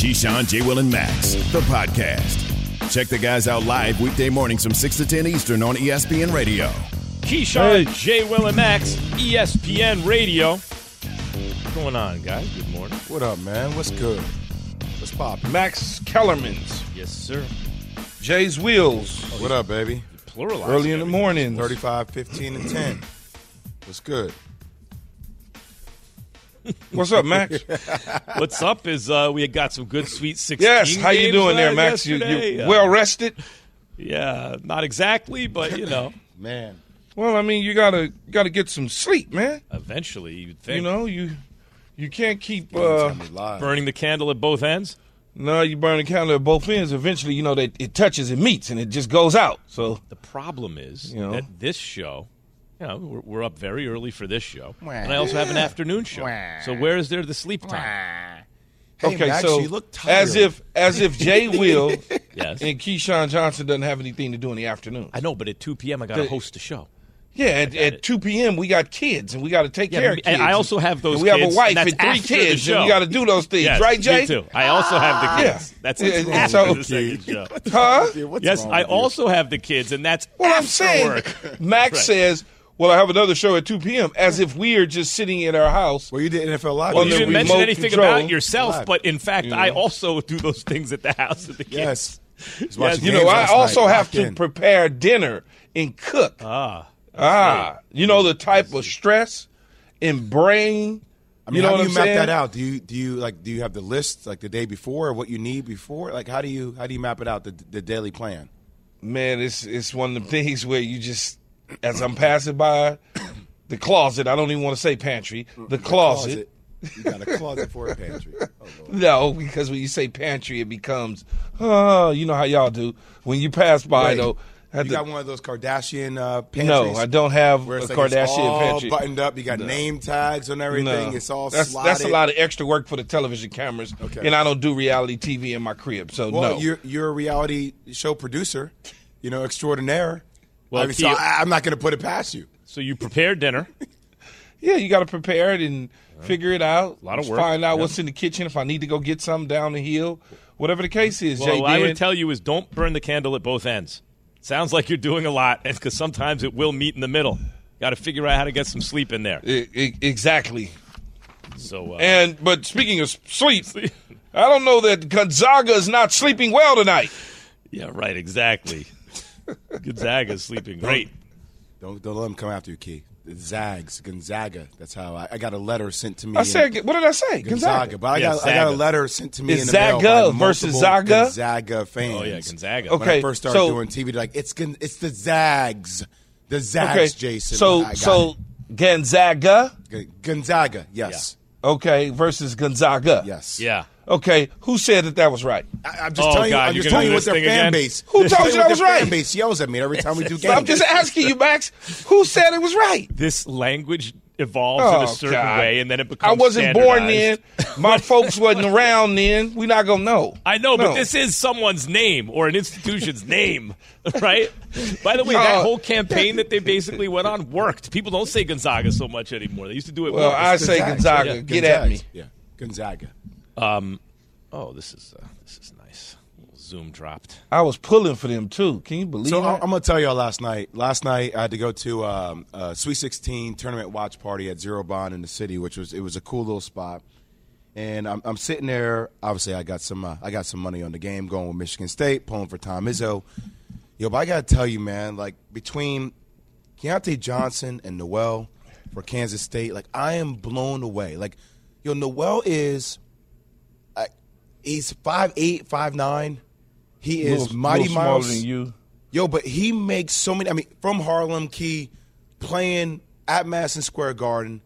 Keyshawn, J. Will, and Max, the podcast. Check the guys out live weekday mornings from 6 to 10 Eastern on ESPN Radio. Keyshawn, J. Will, and Max, ESPN Radio. What's going on, guys? Good morning. What up, man? What's good? What's poppin'? Max Kellerman's, Yes, sir. Jay's Wheels, oh, What up, baby? Plural. early in the morning. 35, 15, and 10. What's good? What's up, Max? What's up is uh, we got some good Sweet 16 yes, how you doing there, uh, Max? You, yesterday. you Uh, well rested? Yeah, not exactly, but, you know, Man. Well, I mean, you gotta gotta get some sleep, man. eventually you'd think. You know, you you can't keep uh, tell me lies. Burning the candle at both ends? no, you burn the candle at both ends. Eventually, you know that it touches and meets, and it just goes out. So The problem is You know? that this show, you know, we're, we're up very early for this show, and I also have an afternoon show. So where is there the sleep time? Hey, okay, Max, so you look tired. as if as if Jay Will Yes, and Keyshawn Johnson doesn't have anything to do in the afternoon. I know, but at 2 p.m. I got to host a show. Yeah, at, at two p.m. we got kids, and we got to take Yeah, care of but- kids. and I also have those And we have a wife and and three kids, and we got to do those things, Yes, right, Jay? Me too. I also have the Yeah. kids. That's Yeah, after so- the second show. Huh? What's Yes, I with you? also have the kids, and that's Well, I'm saying, work. Max Right. says, "Well, I have another show at two p.m." As if we are just sitting in our house. Well, you did NFL Live. Well, you didn't mention anything control. about yourself, Live. but in fact, I also do those things at the house of the kids. Yes. Yes, You know, I also night, have locked to in. prepare dinner and cook. Ah, ah, you know the type of stress and brain. I mean, you know how what do I'm you map saying? that out? Do you do you like do you have the list like the day before or what you need before? Like how do you how do you map it out the the daily plan? Man, it's it's one of the things where you just, as I'm passing by the closet, I don't even want to say pantry, the closet. You got a closet for a pantry. Oh, No, because when you say pantry, it becomes, oh, you know how y'all do. When you pass by, Wait, though, you to- got one of those Kardashian uh, pantries? no, I don't have a like Kardashian it's all pantry. buttoned up. You got name tags on everything. No. It's all that's, slotted. that's a lot of extra work for the television cameras, Okay. and I don't do reality TV in my crib, so Well, no. you're you're a reality show producer, you know, extraordinaire. Well, I mean, so Key- I, I'm not going to put it past you. so you prepare dinner. yeah, you got to prepare it and figure it out. A lot of work. Find out Yeah. what's in the kitchen. If I need to go get something down the hill, whatever the case is. Well, Jay what I would tell you is don't burn the candle at both ends. Sounds like you're doing a lot, because sometimes it will meet in the middle. Got to figure out how to get some sleep in there. E- e- exactly. So, uh, And but speaking of sleep, I don't know that Gonzaga is not sleeping well tonight. yeah, right, exactly. Gonzaga's sleeping great. Don't don't let them come after you, Key. It's Zags, Gonzaga. That's how I, I got a letter sent to me. I in- said, what did I say? Gonzaga, but I Yeah, got I got a letter sent to me Is in the Zaga by versus multiple Zaga? Gonzaga fans. Oh, yeah, Gonzaga. When Okay, I first started so- doing TV, like it's it's the Zags, the Zags, Okay, Jason. So so Gonzaga, it. Gonzaga, yes, okay, versus Gonzaga. yes, Yeah. Okay, who said that that was right? I, I'm just Oh, telling you. God, I'm you're just gonna telling do you what their fan again? base. Who told you what that was right? Fan base yells at me every time we do games. I'm just asking you, Max. Who said it was right? This language evolves in Oh, a certain God. way, and then it becomes I wasn't born then. My folks wasn't around then. We not gonna know. I know, but this is someone's name or an institution's name, right? By the way, No. that whole campaign that they basically went on worked. People don't say Gonzaga so much anymore. They used to do it Well, more. I say Gonzaga, Gonzaga. yeah. Get at me. Yeah, Gonzaga. Oh, this is uh, this is nice. Zoom dropped. I was pulling for them too. Can you believe So I- that? I'm gonna tell y'all last night. Last night I had to go to um, a Sweet 16 tournament watch party at Zero Bond in the city, which was it was a cool little spot. And I'm, I'm sitting there. Obviously, I got some uh, I got some money on the game going with Michigan State, pulling for Tom Izzo. Yo, but I gotta tell you, man, like between Keyontae Johnson and Nowell for Kansas State, like I am blown away. Like, yo, Nowell is, he's five eight, five nine. He is Little- mighty little smaller miles than you. Yo, but he makes so many. I mean, from Harlem Key, playing at Madison Square Garden,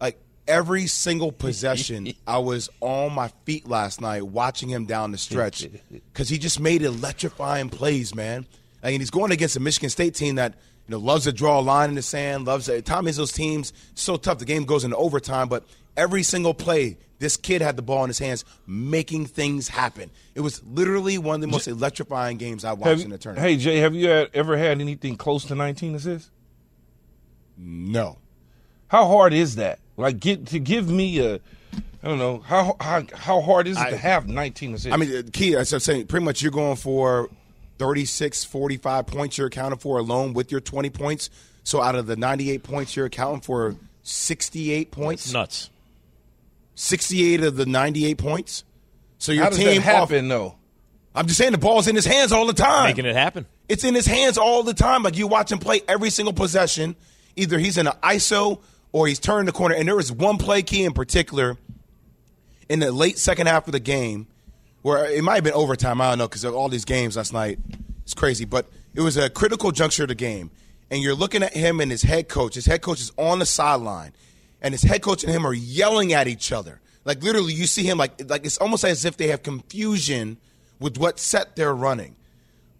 like every single possession, I was on my feet last night watching him down the stretch because he just made electrifying plays, man. And he's going against a Michigan State team that you know loves to draw a line in the sand. Loves to, Tom Izzo's teams so tough. The game goes into overtime, but every single play, this kid had the ball in his hands, making things happen. It was literally one of the most electrifying games I watched Have in you- the tournament. hey Jay, have you had, ever had anything close to 19 assists? No. How hard is that? Like get to give me a I don't know how how how hard is it I- to have 19 assists. I mean, the key, as I'm saying, pretty much you're going for 36, 45 points you're accounting for alone with your 20 points. So out of the 98 points, you're accounting for 68 points. It's nuts. 68 of the 98 points. So your how does team that off- happen though? I'm just saying the ball's in his hands all the time. Making it happen. It's in his hands all the time. Like you watch him play every single possession. Either he's in an ISO or he's turning the corner. And there was one play key in particular in the late second half of the game where it might have been overtime. I don't know because of all these games last night, it's crazy. But it was a critical juncture of the game. And you're looking at him and his head coach. His head coach is on the sideline, and his head coach and him are yelling at each other. Like literally, you see him like like it's almost as if they have confusion with what set they're running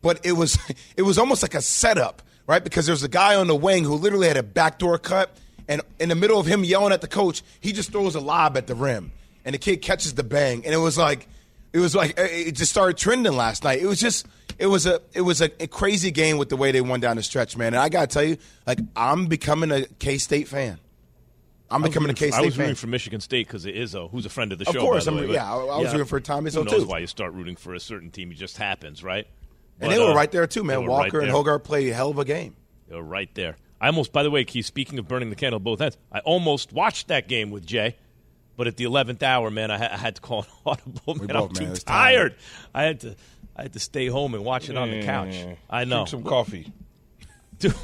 but it was it was almost like a setup, right? Because there's a guy on the wing who literally had a backdoor cut, and in the middle of him yelling at the coach, he just throws a lob at the rim, and the kid catches the bang, and it was like it was like it just started trending last night. It was just it was a it was a, a crazy game with the way they won down the stretch, man. And I gotta tell you, like I'm becoming a K State fan. I'm becoming a K I State I was fan. rooting for Michigan State because of Izzo, who's a friend of the Of show. Of course, by the way, yeah, I- I was rooting for Tom Izzo, Who knows too. why you start rooting for a certain team? It just happens, right? and they were uh, right there too, man. were right Walker and. Hogarth played a hell of a game. They were right there. I almost, by the way, Keith, speaking of burning the candle at both ends, I almost watched that game with Jay, but at the eleventh hour, man, I, I had to call an audible. Man, both, I'm man, too it tired. tired. I had to, I had to stay home and watch it on the couch. Mm. I know, Drink some coffee. Dude,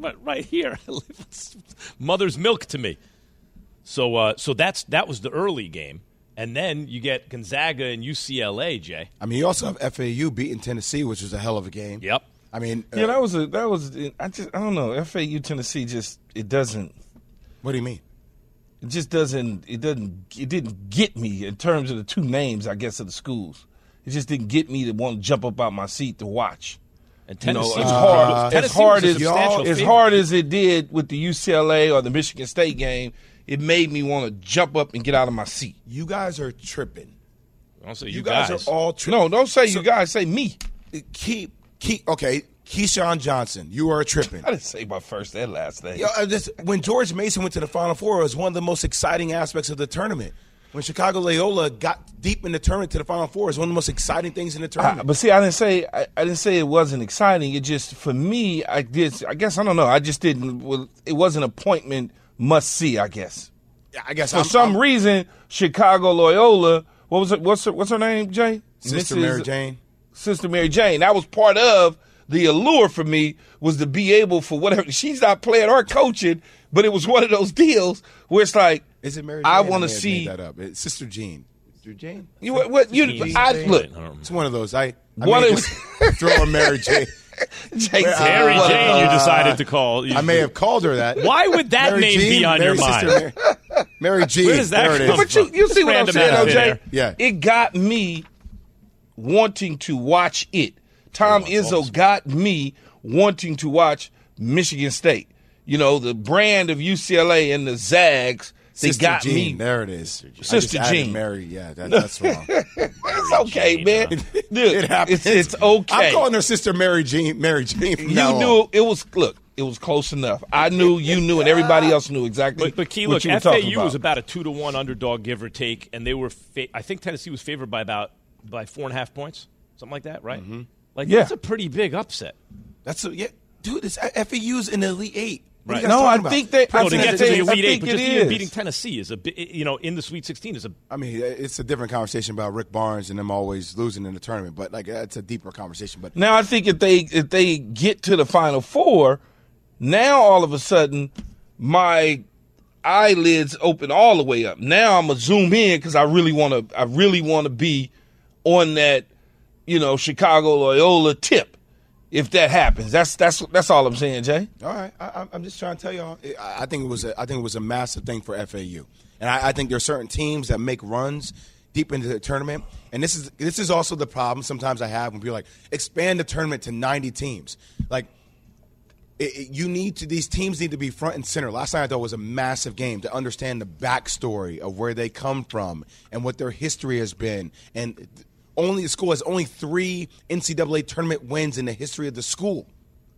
but right here, I live with mother's milk to me. So, uh, so that's that was the early game, and then you get Gonzaga and UCLA. Jay, I mean, you also have FAU beating Tennessee, which was a hell of a game. yep. I mean, Yeah, uh, that was a that was I just I don't know FAU Tennessee just it doesn't what do you mean? it just doesn't it doesn't it didn't get me in terms of the two names I guess of the schools. It just didn't get me to want to jump up out my seat to watch. And You know, Tennessee as was- hard as Tennessee hard was a as substantial as hard as it did with the UCLA or the Michigan State game, it made me want to jump up and get out of my seat. You guys are tripping. I'll say You, you, guys, guys are all tripping. No, don't say So- you guys, say me. Keep, keep. Okay, Keyshawn Johnson, you are tripping. I didn't say my first and last name. Yo, uh, this, when George Mason went to the Final Four, it was one of the most exciting aspects of the tournament. When Chicago Loyola got deep in the tournament to the Final Four, was one of the most exciting things in the I, tournament. but see, I didn't say I, I didn't say it wasn't exciting. It just for me, I did. I guess I don't know. I just didn't. Well, it was an appointment must see. I guess I guess for I'm, some I'm- reason, Chicago Loyola. What was it? What's her, what's her name? Jay, Sister Mrs. Mary Jane. Sister Mary Jane. That was part of the allure for me was to be able for whatever she's not playing or coaching, but it was one of those deals where it's like Is it Mary? I want to see made that up. It's Sister Jean. Sister Jane. you. What, what you? Jean I Jane. look. I don't remember. It's one of those. I, I One may of- throw a Mary Jane. Jay Mary said, Mary Jane, you decided to call. You- I may have called her that. Why would that Mary name be on Mary your Sister mind? Mary, Mary Jean. Where does that there come is. But you, you see what I'm saying, OJ? there. Yeah. It got me wanting to watch it. Tom oh, Izzo got me wanting to watch Michigan State. You know, the brand of UCLA and the Zags, they Sister got Jean. me. There it is. I Sister Jean. Mary. Yeah, that, that's wrong. It's okay, Jane, man. huh? Dude, it happens. It's, it's okay. I'm calling her Sister Mary Jean. Mary Jean. From you now knew on. it was, look, it was close enough. I knew, you knew, and everybody else knew exactly But, but Key, what look, you were talking FAU about. was about a two to one underdog, give or take, and they were. Fa- I think Tennessee was favored by about by four and a half points, something like that, right? Mm-hmm. Like Yeah. that's a pretty big upset. That's a, yeah, dude. It's FAU's in the Elite Eight. What are you Right. No, I about? think they- I No, to think get to the I Elite Eight, but just even beating Tennessee is a. You know, in the Sweet Sixteen is a. I mean, it's a different conversation about Rick Barnes and them always losing in the tournament, but like that's a deeper conversation. But Now I think if they if they get to the final four, now all of a sudden my eyelids open all the way up. Now I'm gonna zoom in because I really want to. I really want to be on that, you know, Chicago Loyola tip. If that happens, that's that's that's all I'm saying, Jay. all right, I, I'm- I'm just trying to tell y'all. I think it was a, I think it was a massive thing for FAU, and I, I think there are certain teams that make runs deep into the tournament, and this is this is also the problem sometimes I have when people like expand the tournament to 90 teams, like. it, it- you need to these teams need to be front and center. Last night I thought was a massive game to understand the backstory of where they come from and what their history has been. And only the school has only three NCAA tournament wins in the history of the school,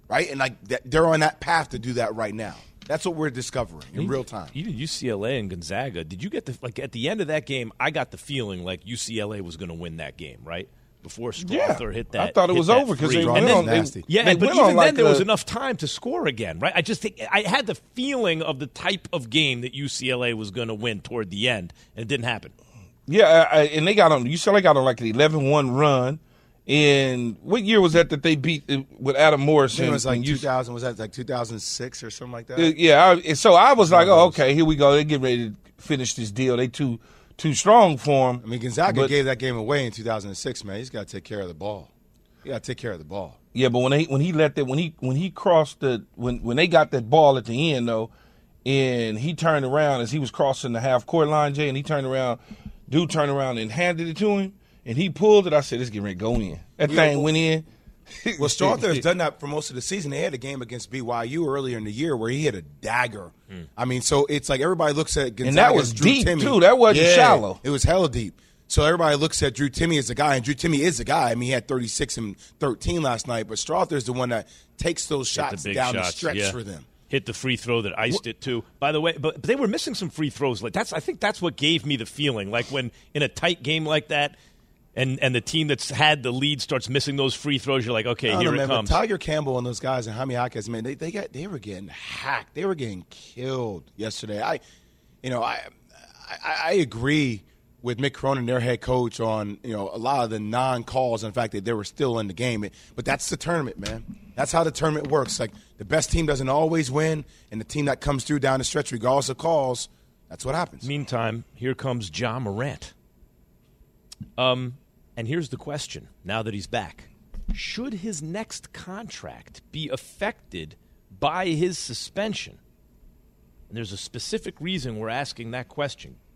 right? And like that- they're on that path to do that right now. That's what we're discovering in real time. Even UCLA and Gonzaga. Did you get the like at the end of that game? I got the feeling like UCLA was going to win that game, right? Before Strawther Yeah. hit that. I thought it was over because they went then- on- they- nasty. Yeah, they but even on like then there was enough time to score again, right? I just think I had the feeling of the type of game that UCLA was going to win toward the end, and it didn't happen. Yeah, I, I, and they got on. UCLA got on like an 11-1 run. And what year was that that they beat uh, with Adam I Morris? think it was like and UC 2000. Was that like 2006 or something like that? Uh, yeah, I, so I was like, oh, okay, here we go. They get ready to finish this deal. They too too strong for him. I mean, Gonzaga But- gave that game away in 2006. Man, he's got to take care of the ball. You got to take care of the ball. Yeah, but when they when he let that when he when he crossed the when when they got that ball at the end though, and he turned around as he was crossing the half court line, Jay, and he turned around, dude turned around and handed it to him, and he pulled it. I said, "This getting ready to go in." That thing went in. Well, Strawther has done that for most of the season. They had a game against BYU earlier in the year where he hit a dagger. Hmm. I mean, so it's like everybody looks at Gonzaga that was as Drew deep, Timme. too. That wasn't Yeah, shallow. It was hella deep. So everybody looks at Drew Timme as a guy, and Drew Timme is a guy. I mean, he had 36 and 13 last night, but Strawther's the one that takes those shots down shots, the stretch yeah. for them. Hit the free throw that iced it too. By the way, but, but they were missing some free throws. Like that's I think that's what gave me the feeling. Like when in a tight game like that, and and the team that's had the lead starts missing those free throws, you're like, okay, here know, it man, comes. Tiger Campbell and those guys and Jaime Jaquez, man, they, they got they were getting hacked. They were getting killed yesterday. I, you know, I I, I agree with Mick Cronin, their head coach, on you know a lot of the non calls and the fact that they were still in the game. But that's the tournament, man. That's how the tournament works. Like the best team doesn't always win, and the team that comes through down the stretch, regardless of calls, that's what happens. Meantime, here comes Ja Morant. Um, and here's the question: Now that he's back, should his next contract be affected by his suspension? And there's a specific reason we're asking that question.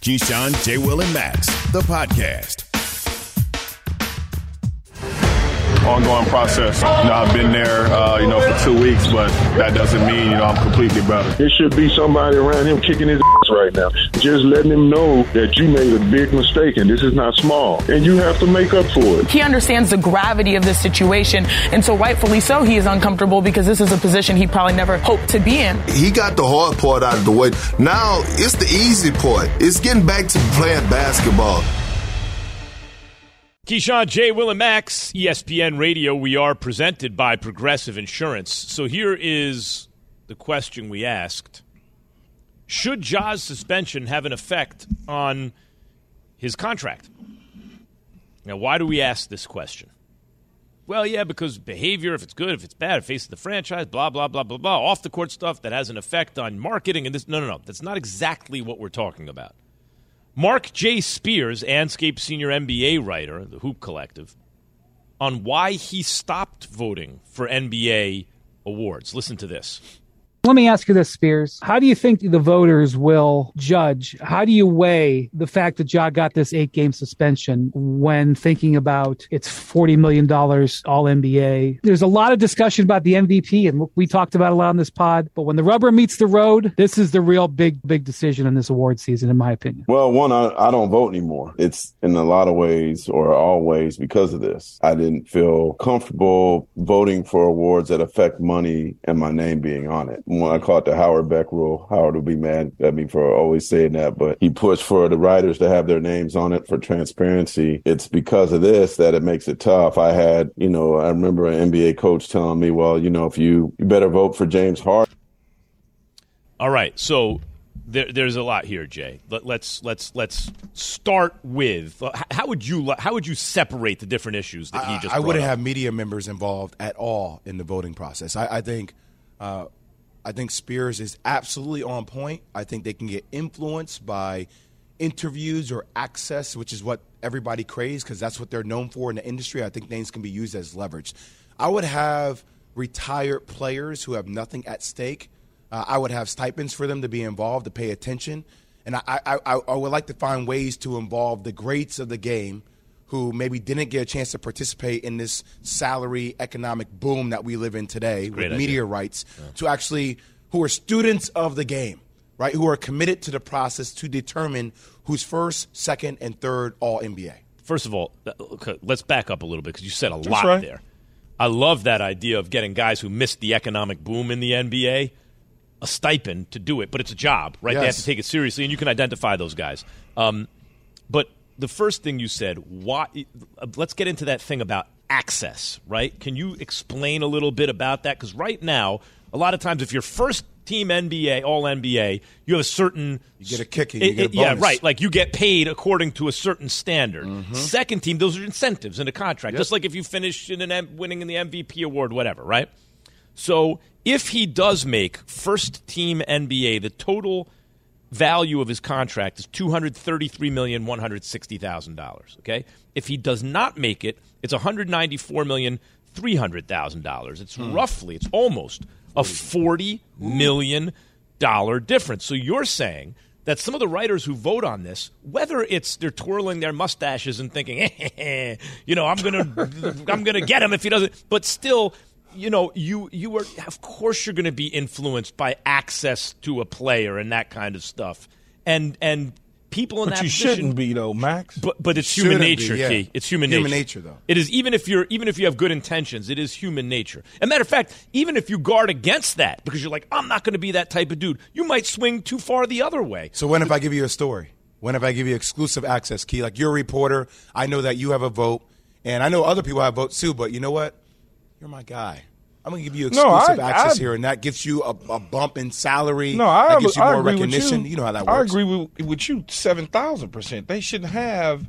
Keyshawn, J. Will, and Max, the podcast. Ongoing process. You know, I've been there, uh, you know, for two weeks, but that doesn't mean, you know, I'm completely better. There should be somebody around him kicking his ass right now. Just letting him know that you made a big mistake and this is not small. And you have to make up for it. He understands the gravity of this situation, and so rightfully so, he is uncomfortable because this is a position he probably never hoped to be in. He got the hard part out of the way. Now it's the easy part. It's getting back to playing basketball. Keyshawn, J. Will, and Max, ESPN Radio. We are presented by Progressive Insurance. So here is the question we asked Should Ja's suspension have an effect on his contract? Now, why do we ask this question? Well, yeah, because behavior, if it's good, if it's bad, it faces the franchise, blah, blah, blah, blah, blah. Off the court stuff that has an effect on marketing and this. No, no, no. That's not exactly what we're talking about. Mark J. Spears, Andscape senior NBA writer, the Hoop Collective, on why he stopped voting for NBA awards. Listen to this. Let me ask you this, Spears. How do you think the voters will judge? How do you weigh the fact that Ja got this eight game suspension when thinking about it's $40 million all NBA? There's a lot of discussion about the MVP, and we talked about a lot on this pod. But when the rubber meets the road, this is the real big, big decision in this award season, in my opinion. Well, one, I, I don't vote anymore. It's in a lot of ways or always because of this. I didn't feel comfortable voting for awards that affect money and my name being on it. When I call it the Howard Beck rule, Howard will be mad at me for always saying that, but he pushed for the writers to have their names on it for transparency. It's because of this that it makes it tough. I had, you know, I remember an NBA coach telling me, well, you know, if you, you better vote for James Harden. All right. So There, there's a lot here, Jay. Let, let's let's let's start with uh, how would you how would you separate the different issues that he I, just? I wouldn't up? have media members involved at all in the voting process. I, I think, uh, I think Spears is absolutely on point. I think they can get influenced by interviews or access, which is what everybody craves because that's what they're known for in the industry. I think things can be used as leverage. I would have retired players who have nothing at stake. Uh, I would have stipends for them to be involved, to pay attention, and I, I, I, I would like to find ways to involve the greats of the game who maybe didn't get a chance to participate in this salary economic boom that we live in today great with idea. media rights to actually who are students of the game, right? Who are committed to the process to determine who's first, second, and third all NBA. First of all, let's back up a little bit because you said a That's lot right. there. I love that idea of getting guys who missed the economic boom in the NBA a stipend to do it, but it's a job, right? They have to take it seriously, and you can identify those guys. Um, but the first thing you said, why? Let's get into that thing about access, right? Can you explain a little bit about that? Because right now, a lot of times, if you're first team NBA, all NBA, you have a certain You get a kick and you it- get a it- yeah, right. Like you get paid according to a certain standard. Mm-hmm. Second team, those are incentives in a contract, Yep. just like if you finish in an M- winning in the MVP award, whatever, right? So if he does make first team NBA, the total value of his contract is two hundred thirty-three million one hundred sixty thousand dollars. Okay, if he does not make it, it's one hundred ninety-four million three hundred thousand dollars. It's hmm. roughly, it's almost a forty million dollar difference. So you're saying that some of the writers who vote on this, whether it's they're twirling their mustaches and thinking, eh, eh, eh, you know, I'm gonna, I'm gonna get him if he doesn't, but still, you know, you you are, of course, you're going to be influenced by access to a player and that kind of stuff, and and people in But that you position, shouldn't be though, Max. but but it's human Shouldn't be, nature, yeah. Key. It's human, Human nature. Human nature, though. It is even if you're even if you have good intentions, it is human nature. As a matter of fact, even if you guard against that because you're like, I'm not going to be that type of dude, you might swing too far the other way. So when if I give you a story? When if I give you exclusive access, Key? Like you're a reporter, I know that you have a vote, and I know other people have votes too. But you know what? You're my guy. I'm gonna give you No, exclusive I- access I- here, and that gives you a, a bump in salary. No, I, that gives you I more agree recognition. With you. know how that I agree with, with you seven thousand percent. They shouldn't have.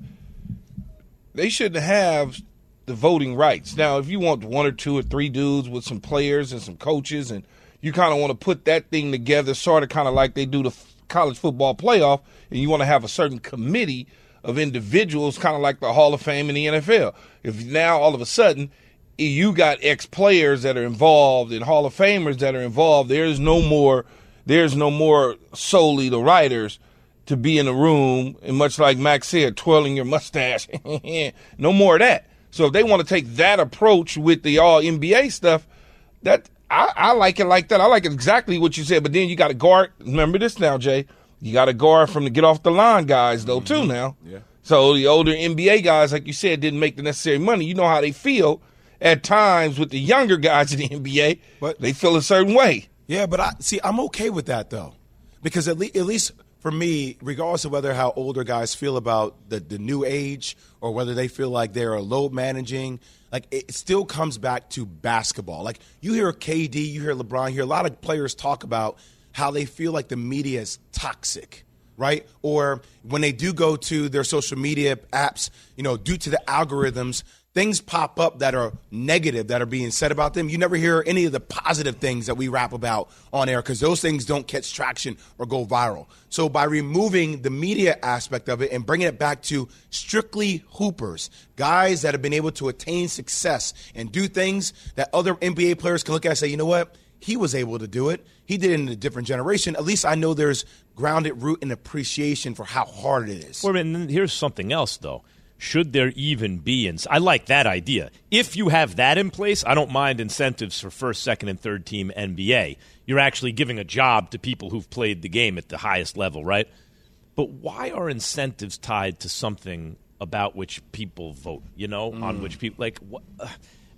They shouldn't have the voting rights. Now, if you want one or two or three dudes with some players and some coaches, and you kind of want to put that thing together, sort of kind of like they do the college football playoff, and you want to have a certain committee of individuals, kind of like the Hall of Fame in the NFL. If now all of a sudden you got ex players that are involved and Hall of Famers that are involved, there's no more. There's no more solely the writers to be in the room, and much like Max said, twirling your mustache. no more of that. So if they want to take that approach with the all NBA stuff, that I, I like it like that. I like exactly what you said. But then you got a guard. Remember this now, Jay. You got a guard from the get off the line guys though too. Mm-hmm. Now, Yeah. So the older NBA guys, like you said, didn't make the necessary money. You know how they feel at times with the younger guys in the NBA. But- they feel a certain way. Yeah, but I see. I'm okay with that though, because at, le- at least for me, regardless of whether how older guys feel about the the new age or whether they feel like they're load managing, like it still comes back to basketball. Like you hear KD, you hear LeBron, you hear a lot of players talk about how they feel like the media is toxic right? Or when they do go to their social media apps, you know, due to the algorithms, things pop up that are negative that are being said about them. You never hear any of the positive things that we rap about on air because those things don't catch traction or go viral. So by removing the media aspect of it and bringing it back to strictly hoopers, guys that have been able to attain success and do things that other NBA players can look at and say, you know what? he was able to do it. He did it in a different generation. At least I know there's grounded root and appreciation for how hard it is. Well, and then here's something else, though. Should there even be? Ins- I like that idea. If you have that in place, I don't mind incentives for first, second, and third team NBA. You're actually giving a job to people who've played the game at the highest level, right? But why are incentives tied to something about which people vote? You know, on which people like what? Uh,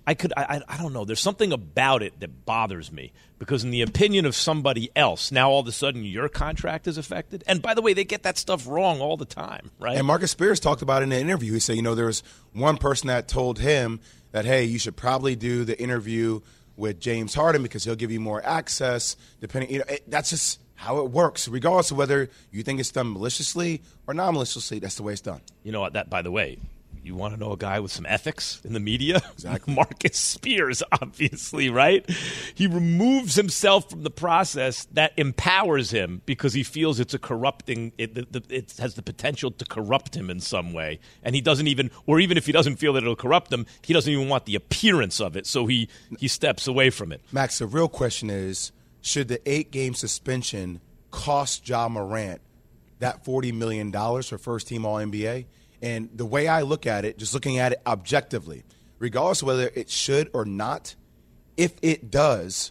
I could, I, I- I don't know. There's something about it that bothers me because, in the opinion of somebody else, now all of a sudden your contract is affected. And by the way, they get that stuff wrong all the time, right? And Marcus Spears talked about it in an interview. He said, you know, there was one person that told him that, hey, you should probably do the interview with James Harden because he'll give you more access. Depending, you know, it, that's just how it works, regardless of whether you think it's done maliciously or non maliciously. That's the way it's done. You know what? That, by the way, you want to know a guy with some ethics in the media? Exactly. Marcus Spears, obviously, right? He removes himself from the process that empowers him because he feels it's a corrupting, it, it, has the potential to corrupt him in some way. And he doesn't even, or even if he doesn't feel that it'll corrupt him, he doesn't even want the appearance of it. So he, he steps away from it. Max, the real question is should the eight game suspension cost Ja Morant that $40 million for first team All NBA? And the way I look at it, just looking at it objectively, regardless of whether it should or not, if it does,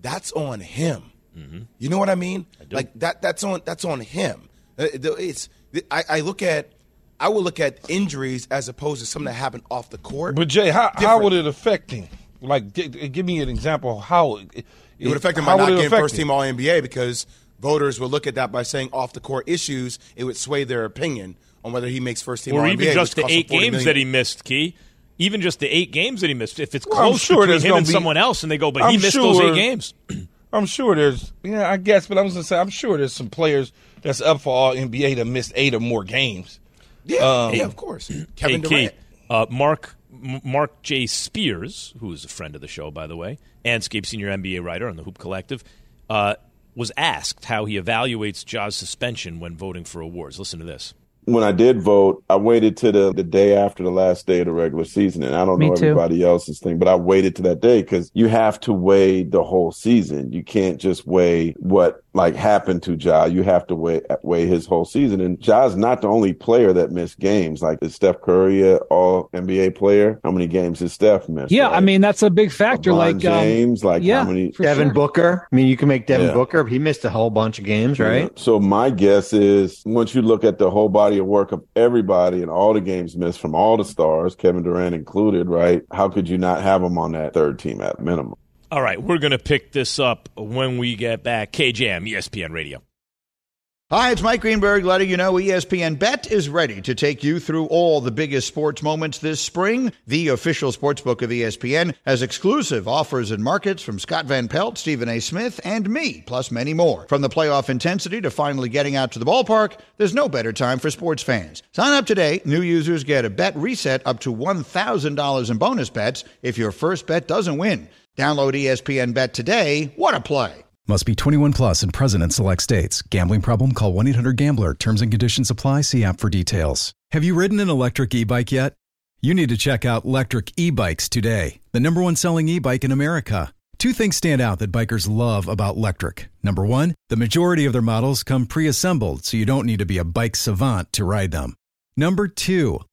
that's on him. Mm-hmm. You know what I mean? I like that. That's on. That's on him. Uh, it's. I, I, look at. I would look at injuries as opposed to something that happened off the court. But Jay, how, how would it affect him? Like, give me an example. How it, it would affect him by not getting first team All NBA because voters would look at that by saying off the court issues. It would sway their opinion on whether he makes first team or even NBA, just the eight games million. that he missed. Key, even just the eight games that he missed. If it's well, close sure between him and be, someone else, and they go, but I'm he missed sure, those eight games. I'm sure there's, yeah, I guess, but I was gonna say, I'm sure there's some players that's up for all NBA that missed eight or more games. Yeah, um, yeah, of course. Kevin hey, Durant. Key, uh, Mark Mark J. Spears, who is a friend of the show, by the way, Andscape Senior NBA writer on the Hoop Collective, uh, was asked how he evaluates Ja's suspension when voting for awards. Listen to this when I did vote, I waited to the, the day after the last day of the regular season. And I don't Me know everybody else's thing, but I waited to that day because you have to weigh the whole season. You can't just weigh what like happened to Ja. You have to weigh, weigh his whole season. And Ja's not the only player that missed games. Like is Steph Curry a all NBA player? How many games has Steph missed? Yeah, right? I mean that's a big factor. LeBron like um, James, um, like yeah, how many? Devin sure. Booker. I mean, you can make Devin yeah. Booker. He missed a whole bunch of games, right? Yeah. So my guess is once you look at the whole body of work of everybody and all the games missed from all the stars, Kevin Durant included, right? How could you not have him on that third team at minimum? All right, we're going to pick this up when we get back. KJM, ESPN Radio. Hi, it's Mike Greenberg letting you know ESPN Bet is ready to take you through all the biggest sports moments this spring. The official sportsbook of ESPN has exclusive offers and markets from Scott Van Pelt, Stephen A. Smith, and me, plus many more. From the playoff intensity to finally getting out to the ballpark, there's no better time for sports fans. Sign up today. New users get a bet reset up to $1,000 in bonus bets if your first bet doesn't win. Download ESPN Bet today. What a play! Must be 21 plus and present in select states. Gambling problem? Call 1 800 GAMBLER. Terms and conditions apply. See app for details. Have you ridden an electric e-bike yet? You need to check out Lectric E-bikes today. The number one selling e-bike in America. Two things stand out that bikers love about Lectric. Number one, the majority of their models come pre-assembled, so you don't need to be a bike savant to ride them. Number two.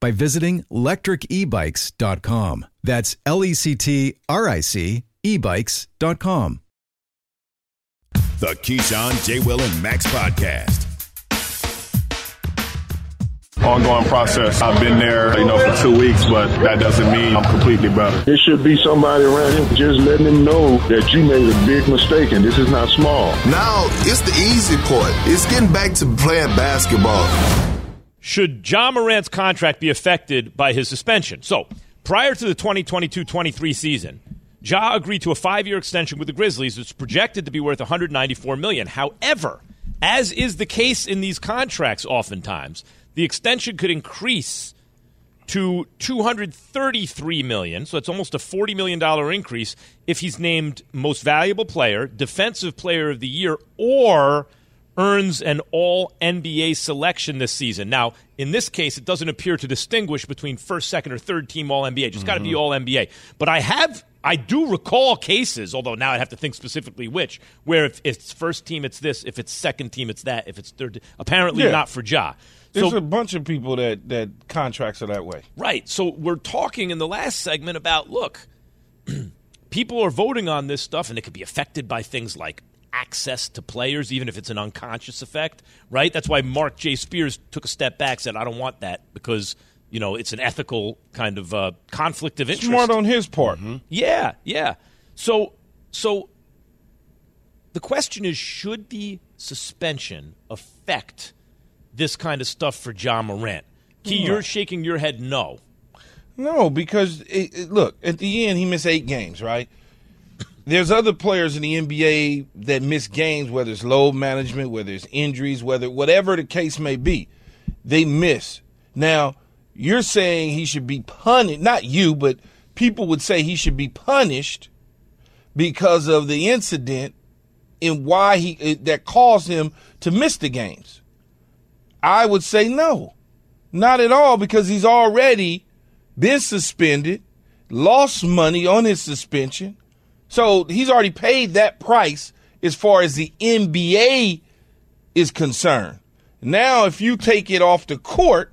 by visiting lectricebikes.com. That's L E C T R I C ebikes.com. The Keyshawn, J. Will, and Max podcast. Ongoing process. I've been there, you know, for two weeks, but that doesn't mean I'm completely better. There should be somebody around him just letting him know that you made a big mistake and this is not small. Now it's the easy part. It's getting back to playing basketball. Should Ja Morant's contract be affected by his suspension? So, prior to the 2022 23 season, Ja agreed to a five year extension with the Grizzlies that's projected to be worth 194 million. However, as is the case in these contracts oftentimes, the extension could increase to 233 million, so it's almost a 40 million dollar increase if he's named most valuable player, defensive player of the year or earns an all NBA selection this season. Now, in this case, it doesn't appear to distinguish between first, second, or third team all NBA. Just mm-hmm. got to be all NBA. But I have, I do recall cases, although now I have to think specifically which, where if it's first team, it's this. If it's second team, it's that. If it's third, apparently yeah. not for Ja. There's so, a bunch of people that that contracts are that way. Right. So we're talking in the last segment about look, people are voting on this stuff, and it could be affected by things like access to players, even if it's an unconscious effect, right? That's why Mark J. Spears took a step back, said, I don't want that because, you know, it's an ethical kind of uh, conflict of interest. Smart on his part. Yeah, yeah. So, so the question is, should the suspension affect this kind of stuff for Ja Morant? Key, you're shaking your head no. No, because it, it- look, at the end he missed eight games, right? There's other players in the NBA that miss games, whether it's load management, whether it's injuries, whether whatever the case may be, they miss. Now, you're saying he should be punished, not you, but people would say he should be punished because of the incident and why he eh, that caused him to miss the games. I would say no. Not at all because he's already been suspended, lost money on his suspension. So he's already paid that price as far as the NBA is concerned. Now, if you take it off the court,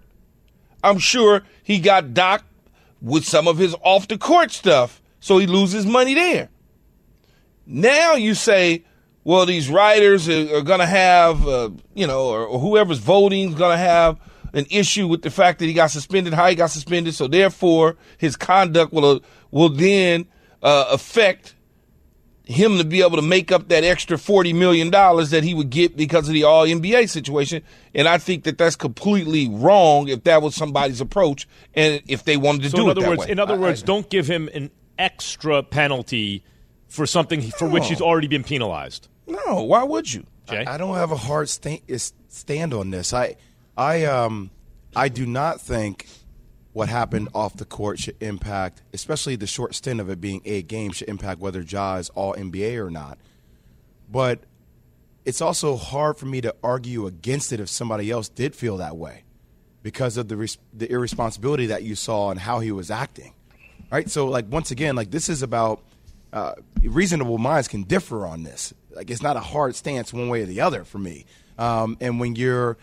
I'm sure he got docked with some of his off the court stuff, so he loses money there. Now you say, well, these writers are, are going to have, uh, you know, or, or whoever's voting is going to have an issue with the fact that he got suspended, how he got suspended. So therefore, his conduct will uh, will then uh, affect him to be able to make up that extra forty million dollars that he would get because of the All NBA situation. And I think that that's completely wrong if that was somebody's approach and if they wanted to So do in it other that words, way. in other I- words, I- don't give him an extra penalty for something for which he's already been penalized. No, why would you? Jay? I don't have a hard sta- is- stand on this. I, I, um, I do not think what happened off the court should impact, especially the short stint of it being a game, should impact whether Ja is all NBA or not. But it's also hard for me to argue against it if somebody else did feel that way because of the res- the irresponsibility that you saw and how he was acting. Right? So like once again, like this is about uh, reasonable minds can differ on this. Like it's not a hard stance one way or the other for me. Um, and when you're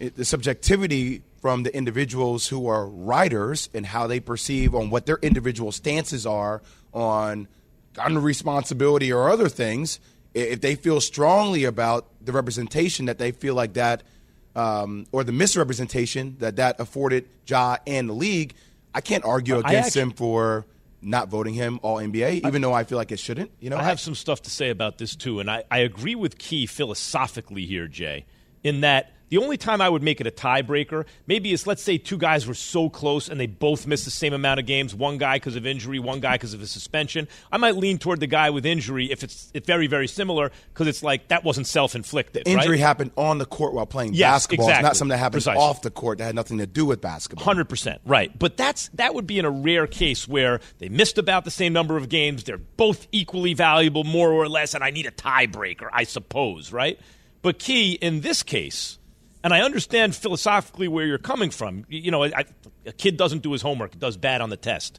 it, the subjectivity from the individuals who are writers and how they perceive on what their individual stances are on gun responsibility or other things, if they feel strongly about the representation that they feel like that, um, or the misrepresentation that that afforded Ja and the league, I can't argue against him for not voting him All NBA, even though I feel like it shouldn't. You know, I have some stuff to say about this too, and I, I agree with Key philosophically here, Jay, in that the only time I would make it a tiebreaker maybe is let's say two guys were so close and they both missed the same amount of games. One guy because of injury, one guy because of a suspension. I might lean toward the guy with injury if it's, it's very very similar because it's like that wasn't self inflicted. injury right? happened on the court while playing Yes, basketball. It's exactly. not something that happened Precisely. off the court that had nothing to do with basketball. Hundred percent, right? But that's that would be in a rare case where they missed about the same number of games. They're both equally valuable, more or less, and I need a tiebreaker, I suppose, right? But key in this case, and I understand philosophically where you're coming from. You know, I, a kid doesn't do his homework, does bad on the test.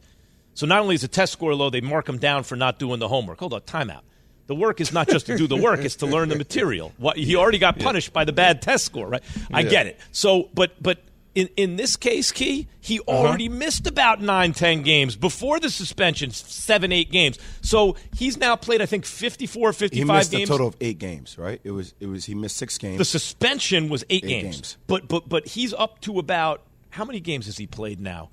So not only is the test score low, they mark him down for not doing the homework. Hold on, timeout. The work is not just to do the work; it's to learn the material. What he already got punished by the bad test score, right? I Yeah. get it. So, but but in in this case, Key, he Uh-huh. already missed about nine, ten games before the suspension, seven, eight games. So he's now played, I think, 54, He missed games. a total of eight games, right? It was it was he missed six games. The suspension was eight, Eight games. games. But but but he's up to about how many games has he played now?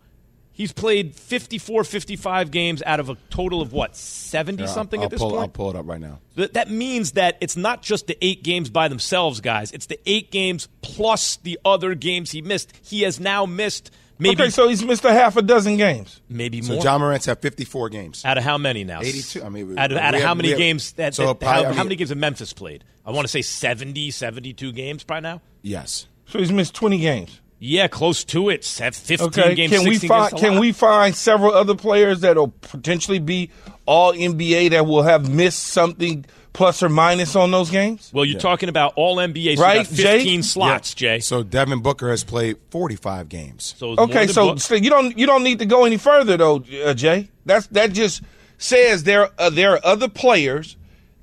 He's played 54, 55 games out of a total of what, 70 Yeah, something I'll at this pull, point? I'll pull it up right now. Th- That means that it's not just the eight games by themselves, guys. It's the eight games plus the other games he missed. He has now missed maybe okay, so he's missed a half a dozen games. maybe So more. So Ja Morant's had 54 games. out of how many now? 82. I mean, we- out of, out of have- how many have- games? That, so that- probably- how, I how many games have Memphis played? I want to say 70, 72 games by now. Yes. So he's missed 20 games. Yeah, close to it. Se- 15 Okay, games. can we find games, can we find several other players that'll potentially be all NBA that will have missed something plus or minus on those games? Well, you're talking about all NBA, so Right, 15 Jay? slots, Jay. So Devin Booker has played 45 games. So Okay, so Book- so you don't you don't need to go any further though, uh, Jay. That's that just says there uh, there are other players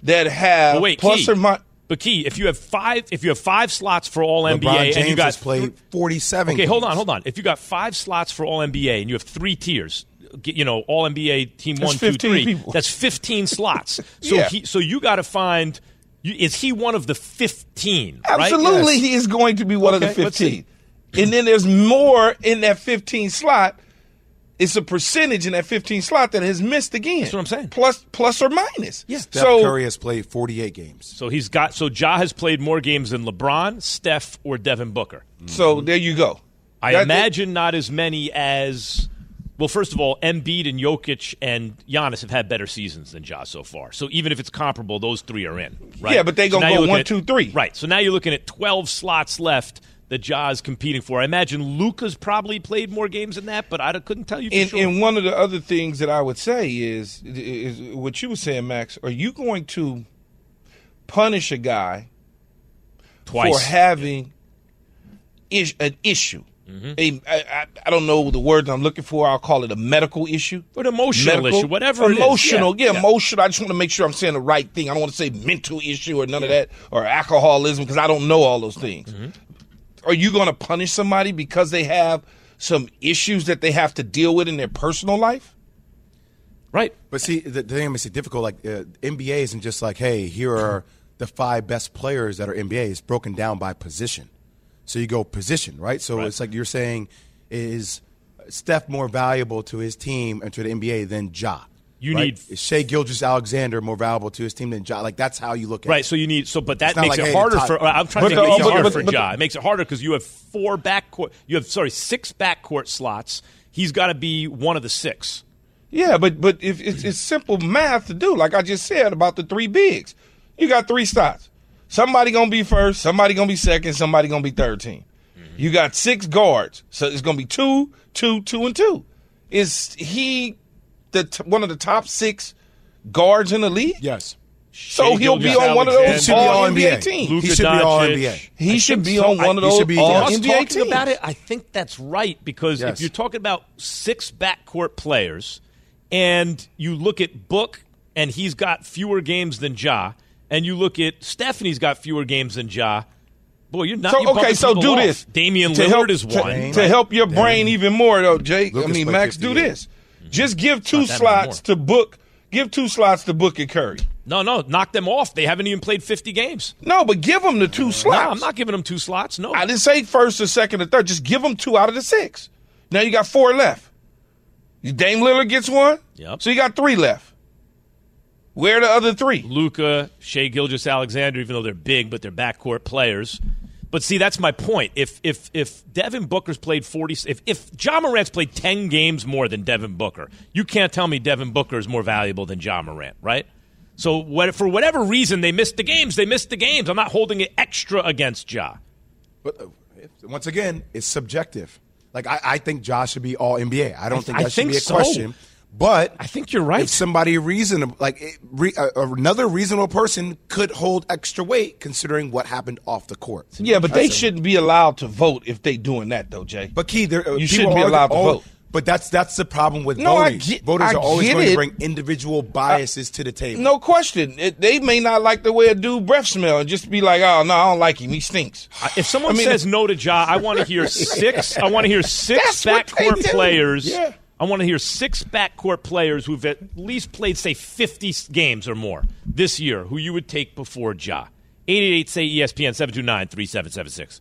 that have But wait, plus Key, or minus. But Key, if you have five, if you have five slots for all LeBron NBA, James and you got has played 47 Okay, hold on, hold on. If you got five slots for all NBA and you have three tiers, you know, all NBA team That's one, two, 15 three. people. That's fifteen slots. So Yeah. he, so you got to find. Is he one of the 15? right? Absolutely, Yes. he is going to be one of the 15. And then there's more in that 15 slot. It's a percentage in that 15 slot that has missed again. That's what I'm saying. Plus, plus or minus. Yeah. Steph so Curry has played 48 games. So he's got so Ja has played more games than LeBron, Steph, or Devin Booker. Mm-hmm. So there you go. I That- imagine not as many as well. First of all, Embiid and Jokic and Giannis have had better seasons than Ja so far. So even if it's comparable, those three are in. Right? Yeah, but they So gonna now go you're one, at- two, three. Right. So now you're looking at twelve slots left that Ja is competing for. I imagine Luka's probably played more games than that, but I couldn't tell you for And, sure. and one of the other things that I would say is, is what you were saying, Max. Are you going to punish a guy Twice. for having is, an issue? Mm-hmm. A, I, I, don't know the word I'm looking for. I'll call it a medical issue. Or an emotional Medical? issue, whatever it is. Emotional, Yeah, yeah, yeah. emotional. I just want to make sure I'm saying the right thing. I don't want to say mental issue or none of that or alcoholism because I don't know all those things. Mm-hmm. Are you going to punish somebody because they have some issues that they have to deal with in their personal life? Right. But see, the, the thing that makes it difficult, like uh, NBA isn't just like, hey, here are the five best players that are NBA. It's broken down by position. So you go position, right? So it's like you're saying, is Steph more valuable to his team and to the NBA than Ja? You right? need- is Shai Gilgeous Alexander more valuable to his team than Ja? Like that's how you look at Right, it. Right. So you need so, but that makes like, it hey, harder top- for. I'm trying to make it but- easier but- for but- Ja. It makes it harder because you have four backcourt. You have sorry six backcourt slots. He's got to be one of the six. Yeah, but but if it's, it's simple math to do, like I just said about the three bigs, you got three spots. Somebody gonna be first, somebody gonna be second, somebody gonna be third team. Mm-hmm. You got six guards, so it's gonna be two, two, two, and two. Is he the t- one of the top six guards in the league? Yes. So Shai he'll be Gilgeous on one of those Alexander. He should be all all NBA NBA. teams. Luka He should be all NBA. He I should be so. on I- one of those be- all yes. Us NBA talking teams. about it, I think that's right because Yes. if you're talking about six backcourt players, and you look at Book and he's got fewer games than Ja, and you look at Stephanie's got fewer games than Ja. Boy, you're not. So you're okay, so do off. this. Damian To Lillard help- is to- one. To, help your brain even more, though, Jake. Luka's I mean, played Max, do 58. this. Just give two slots to book. Give two slots to Book and Curry. No, no, knock them off. They haven't even played 50 games. No, but give them the two No, slots. I'm not giving them two slots. No. I didn't say first or second or third. Just give them two out of the six. Now you got four left. Dame Lillard gets one. Yep. So you got three left. Where are the other three? Luka, Shai Gilgeous Alexander, even though they're big, but they're backcourt players. But see, that's my point. If if if Devin Booker's played forty, if if Ja Morant's played ten games more than Devin Booker, you can't tell me Devin Booker is more valuable than Ja Morant, right? So what, for whatever reason they missed the games, they missed the games. I'm not holding it extra against Ja. But uh, once again, it's subjective. Like I, I think Josh should be all NBA. I don't I- think I that should think be a so. question. But I think you're right. If somebody reasonable, like it, re, uh, another reasonable person, could hold extra weight considering what happened off the court. Yeah, but they a- shouldn't be allowed to vote if they doing that though, Jay. But Key, there, uh, You shouldn't be are- allowed to all- vote. But that's that's the problem with No, I voting. get- Voters I are always going it. to bring individual biases to the table. No question. It, they may not like the way a dude breath smell and just be like, oh no, I don't like him. He stinks. If someone I mean- says no to Ja, I want to hear six. I want to hear six That's what backcourt players. Yeah. I want to hear six backcourt players who've at least played, say, 50 games or more this year, who you would take before Ja. 888 say ESPN 729 3776.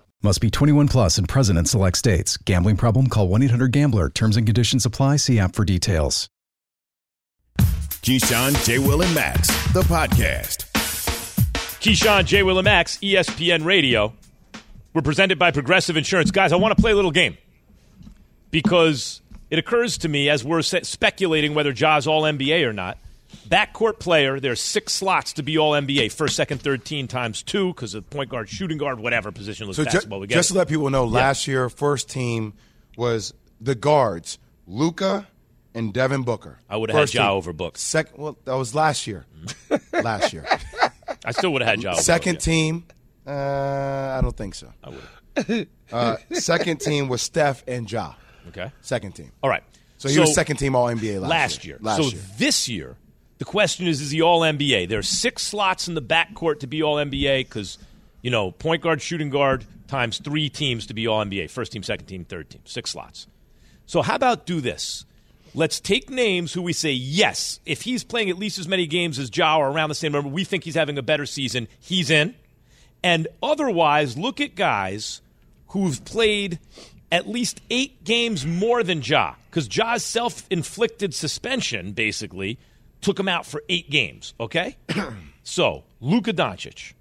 Must be 21 plus and present in select states. Gambling problem? Call 1 800 Gambler. Terms and conditions apply. See app for details. Keyshawn, J. Will, and Max, the podcast. Keyshawn, J. Will, and Max, ESPN Radio. We're presented by Progressive Insurance. Guys, I want to play a little game because it occurs to me as we're speculating whether Ja's all NBA or not. Backcourt player, there's six slots to be all NBA. First, second, third team times two because of point guard, shooting guard, whatever position looks So ju- basketball. we get just it. to let people know, last year first team was the guards, Luka and Devin Booker. I would have had Ja over Book. Second, well, that was last year. last year. I still would have had Ja over Second Book, team, Uh, I don't think so. I would. Uh, second team was Steph and Ja. Okay. Second team. All right. So he was second team All NBA last, year. Last year. so year. this year, the question is: Is he All NBA? There are six slots in the backcourt to be All NBA because you know point guard, shooting guard times three teams to be All NBA: first team, second team, third team. Six slots. So how about do this? Let's take names who we say yes. If he's playing at least as many games as Ja or around the same number, we think he's having a better season. He's in. And otherwise, look at guys who've played at least eight games more than Ja, because Ja's self inflicted suspension basically took him out for eight games, okay? so, Luka Doncic,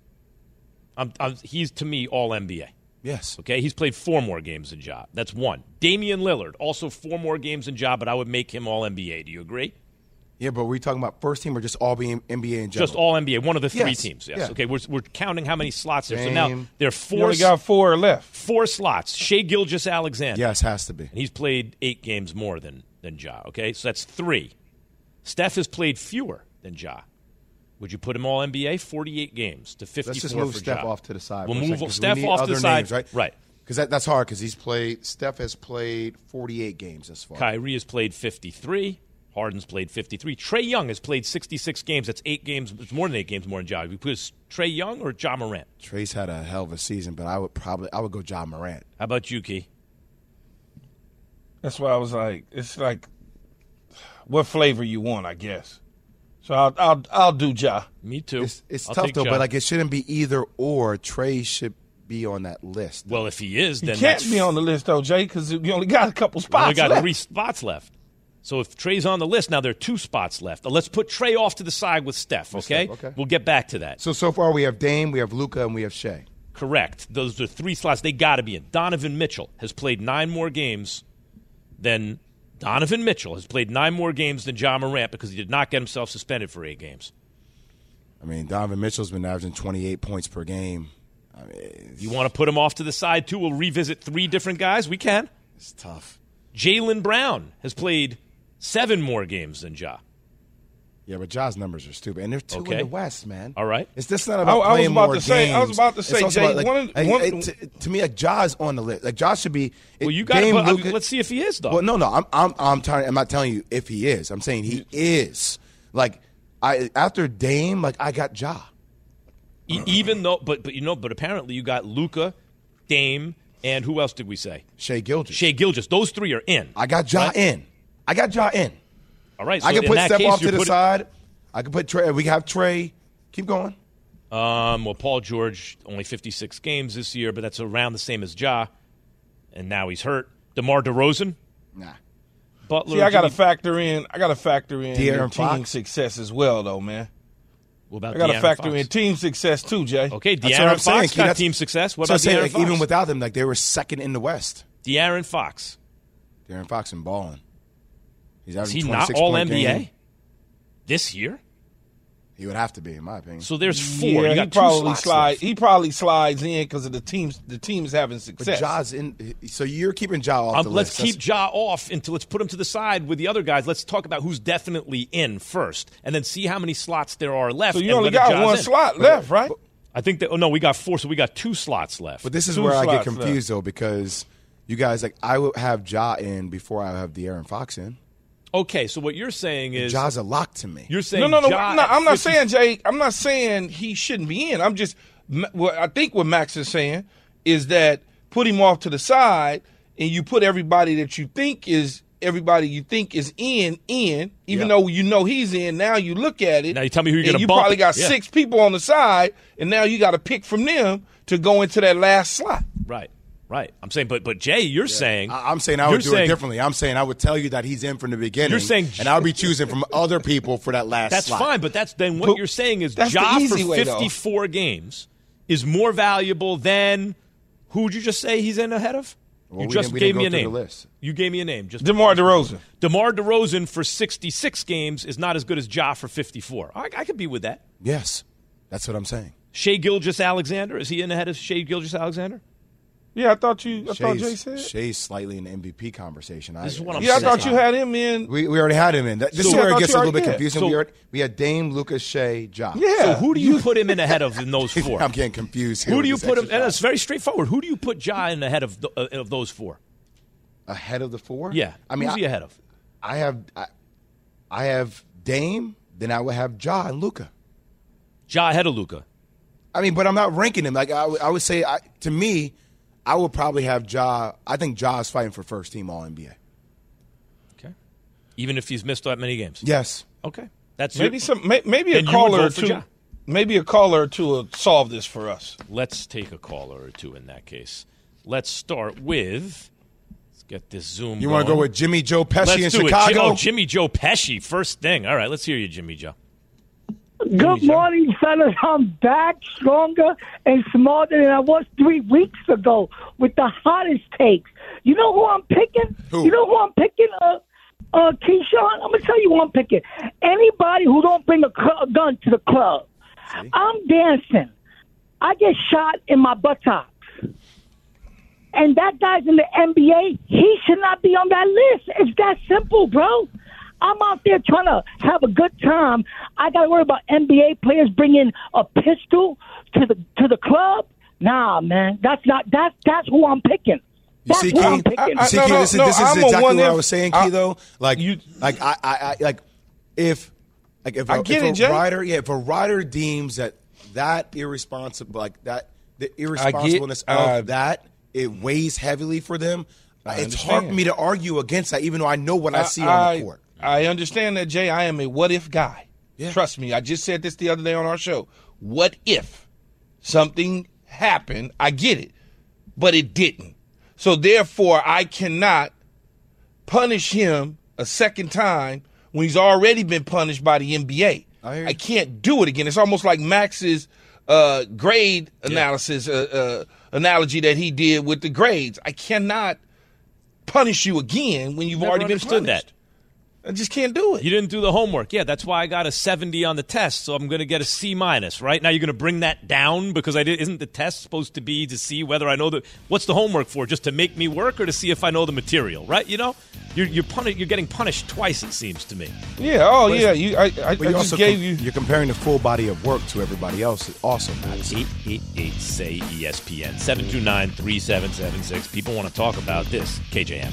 I'm, I'm, he's to me all NBA. Yes. Okay, he's played four more games than Ja. That's one. Damian Lillard, also four more games than Ja, but I would make him all NBA. Do you agree? Yeah, but we're talking about first team or just all being NBA in general? Just all NBA, one of the three Yes. teams. Yes. Yeah. Okay, we're, we're counting how many slots there. So now Dame. there are You four. only got four left. Four slots. Shai Gilgeous Alexander. Yes, has to be. And he's played eight games more than than Ja. Okay, so that's three. Steph has played fewer than Ja. Would you put him all NBA? Forty-eight games to fifty-four. Let's just move Steph Ja. off to the side. We'll for a move second, 'cause we Steph need off to other the side. names, right? Right. Because that, that's hard. Because he's played. Steph has played 48 games thus far. Kyrie has played 53. Harden's played 53. Trae Young has played 66 games. That's eight games. It's more than eight games more than Ja. We put Trae Young or Ja Morant. Trae's had a hell of a season, but I would probably I would go Ja Morant. How about you, Key? That's why I was like, it's like, what flavor you want, I guess. So I'll I'll I'll do Ja. Me too. It's, it's I'll tough though, Ja. but like it shouldn't be either or. Trae should be on that list. Well, if he is, then He then can't that's be on the list though, Jay, because you only got a couple We spots only got left. three spots left. So if Trae's on the list, now there are two spots left. Let's put Trey off to the side with Steph, okay? Steph, okay. We'll get back to that. So so far we have Dame, we have Luka, and we have Shai. Correct. Those are three slots they got to be in. Donovan Mitchell has played nine more games than Donovan Mitchell has played nine more games than Ja Morant because he did not get himself suspended for eight games. I mean, Donovan Mitchell's been averaging 28 points per game. I mean, You want to put him off to the side too? We'll revisit three different guys. We can. It's tough. Jaylen Brown has played seven more games than Ja. Yeah, but Ja's numbers are stupid, and they're two Okay. in the West, man. All right. It's just not about I was playing about more to say- I was about to say, Jay, about, like, one of- like, one- it- to, to me, like Ja's on the list. Like Ja should be. Well, you got Dame, to. Luka- Let's see if he is though. Well, no, no. I'm, I'm, I'm trying. I'm not telling you if he is. I'm saying he is. Like, I after Dame, like I got Ja. E- even though, but but you know, but apparently you got Luka, Dame, and who else did we say? Shai Gilgeous. Shai Gilgeous. Those three are in. I got Ja Right? in. I got Ja in. All right. I can put that Steph case, off to the side. I can put Trae. We have Trae. Keep going. Um, well, Paul George only 56 games this year, but that's around the same as Ja, and now he's hurt. DeMar DeRozan, Nah. Butler. See, I got to factor in. I got to factor in De'Aaron your team Fox. success as well, though, man. What about I got to factor Fox? in team success too, Jay. Okay, That's De'Aaron what I'm Fox saying, got That's- team success. What So I'm about saying, like, Fox? even without them, like they were second in the West. De'Aaron Fox, De'Aaron Fox and balling. He's is he not all point NBA game. this year? He would have to be, in my opinion. So there's four. Yeah, he probably slots slide. left. He probably slides in because of the teams. The team's having but success. Ja's in. So you're keeping Ja off Um, the let's list. keep Ja off until let's put him to the side with the other guys. Let's talk about who's definitely in first, and then see how many slots there are left. so you only got Ja's one in. slot left, right? I think that. Oh no, we got four, so we got two slots left. But this is Two where I get slots confused though, because you guys like I would have Ja in before I have De'Aaron Fox in. Okay, so what you're saying is Ja's a lock to me. you're saying No, no, no, Ja no. I'm not saying Jay. I'm not saying he shouldn't be in. I'm just. What I think what Max is saying is that put him off to the side, and you put everybody that you think is everybody you think is in in, even Yeah. though you know he's in. Now you look at it. Now you tell me who you're gonna You bump probably got Yeah. six people on the side, and now you got to pick from them to go into that last slot. Right, right. I'm saying, but but Jay, you're saying I- I'm saying I would do saying- it differently. I'm saying I would tell you that he's in from the beginning. You're saying- and I'll be choosing from other people for that last. That's slot. fine, but that's then what But you're saying is that's the Ja for easy way, 54 games is more valuable than who would you just say he's in ahead of? Well, you just gave me a name. the list. You gave me a name. Just DeMar DeRozan. DeMar DeRozan for 66 games is not as good as Ja for 54. I, I could be with that. Yes, that's what I'm saying. Shai Gilgeous Alexander is he in ahead of Shai Gilgeous Alexander? Yeah, I thought you. I thought Jay Shai's, said. Shai's slightly in the MVP conversation. This is what I'm yeah, I saying. thought you had him in. We, we already had him in. That- This So- is Yeah, I where it thought gets you a little bit already- confusing. So- we, already, we had Dame, Lucas, Shai, Ja. Yeah. So who do you put him in ahead of in those four? I'm getting confused. Here Who do you this put him? And exercise. it's very straightforward. Who do you put Ja in ahead of the, uh, of those four? ahead of the four? Yeah, I mean, who's he I, ahead of? I have, I, I have Dame. Then I would have Ja and Luca. Ja ahead of Luca. I mean, but I'm not ranking him. Like I, would- I would say, I, to me, I would probably have Ja. I think Ja is fighting for first team All NBA. Okay, even if he's missed that many games. Yes. Okay, that's Maybe your- some. May, maybe a Then you would caller or two. Ja. Maybe a caller or two will uh, solve this for us. Let's take a caller or two in that case. Let's start with. Let's get this Zoom. You want to go with Jimmy Joe Pesci Let's in do Chicago? It. Oh, Jimmy Joe Pesci, first thing. All right, let's hear you, Jimmy Joe. Good morning, fellas. I'm back stronger and smarter than I was three weeks ago with the hottest takes. You know who I'm picking? Who? You know who I'm picking? Uh, uh, Keyshawn. I'm gonna tell you who I'm picking. Anybody who don't bring a, cl- a gun to the club. I'm dancing. I get shot in my buttocks. And that guy's in the NBA. He should not be on that list. It's that simple, bro. I'm out there trying to have a good time. I got to worry about NBA players bringing a pistol to the to the club. Nah, man, that's not that's that's who I'm picking. You That's see, who Key, I'm picking. you see, no, Key, no, this is, no, this is I'm a exactly one what I was saying, Key. I- though, like, you- like I, I, I, like, if, like, if, I a, get if it, a Jay. rider, yeah, if a rider deems that that irresponsible, like that, the irresponsibleness of uh, that, it weighs heavily for them. I it's hard for me to argue against that, even though I know what I, see on I, the court. I understand that, Jay. I am a what if guy. Trust me. I just said this the other day on our show. What if something happened? I get it, but it didn't. So therefore, I cannot punish him a second time when he's already been punished by the NBA. I, can't do it again. It's almost like Max's uh, grade analysis uh, uh, analogy that he did with the grades. I cannot punish you again when you've Never already been punished. that. I just can't do it. You didn't do the homework. Yeah, that's why I got a 70 on the test, so I'm going to get a C minus, right? Now you're going to bring that down because I did isn't the test supposed to be to see whether I know the What's the homework for? Just to make me work or to see if I know the material, right? You know? You're you're puni- you're getting punished twice it seems to me. Yeah. Oh, But yeah. it's- You. I. I, I But you just also gave com- you. You're comparing the full body of work to everybody else. Also, Max. 888 say ESPN 729-3776. People want to talk about this. KJM.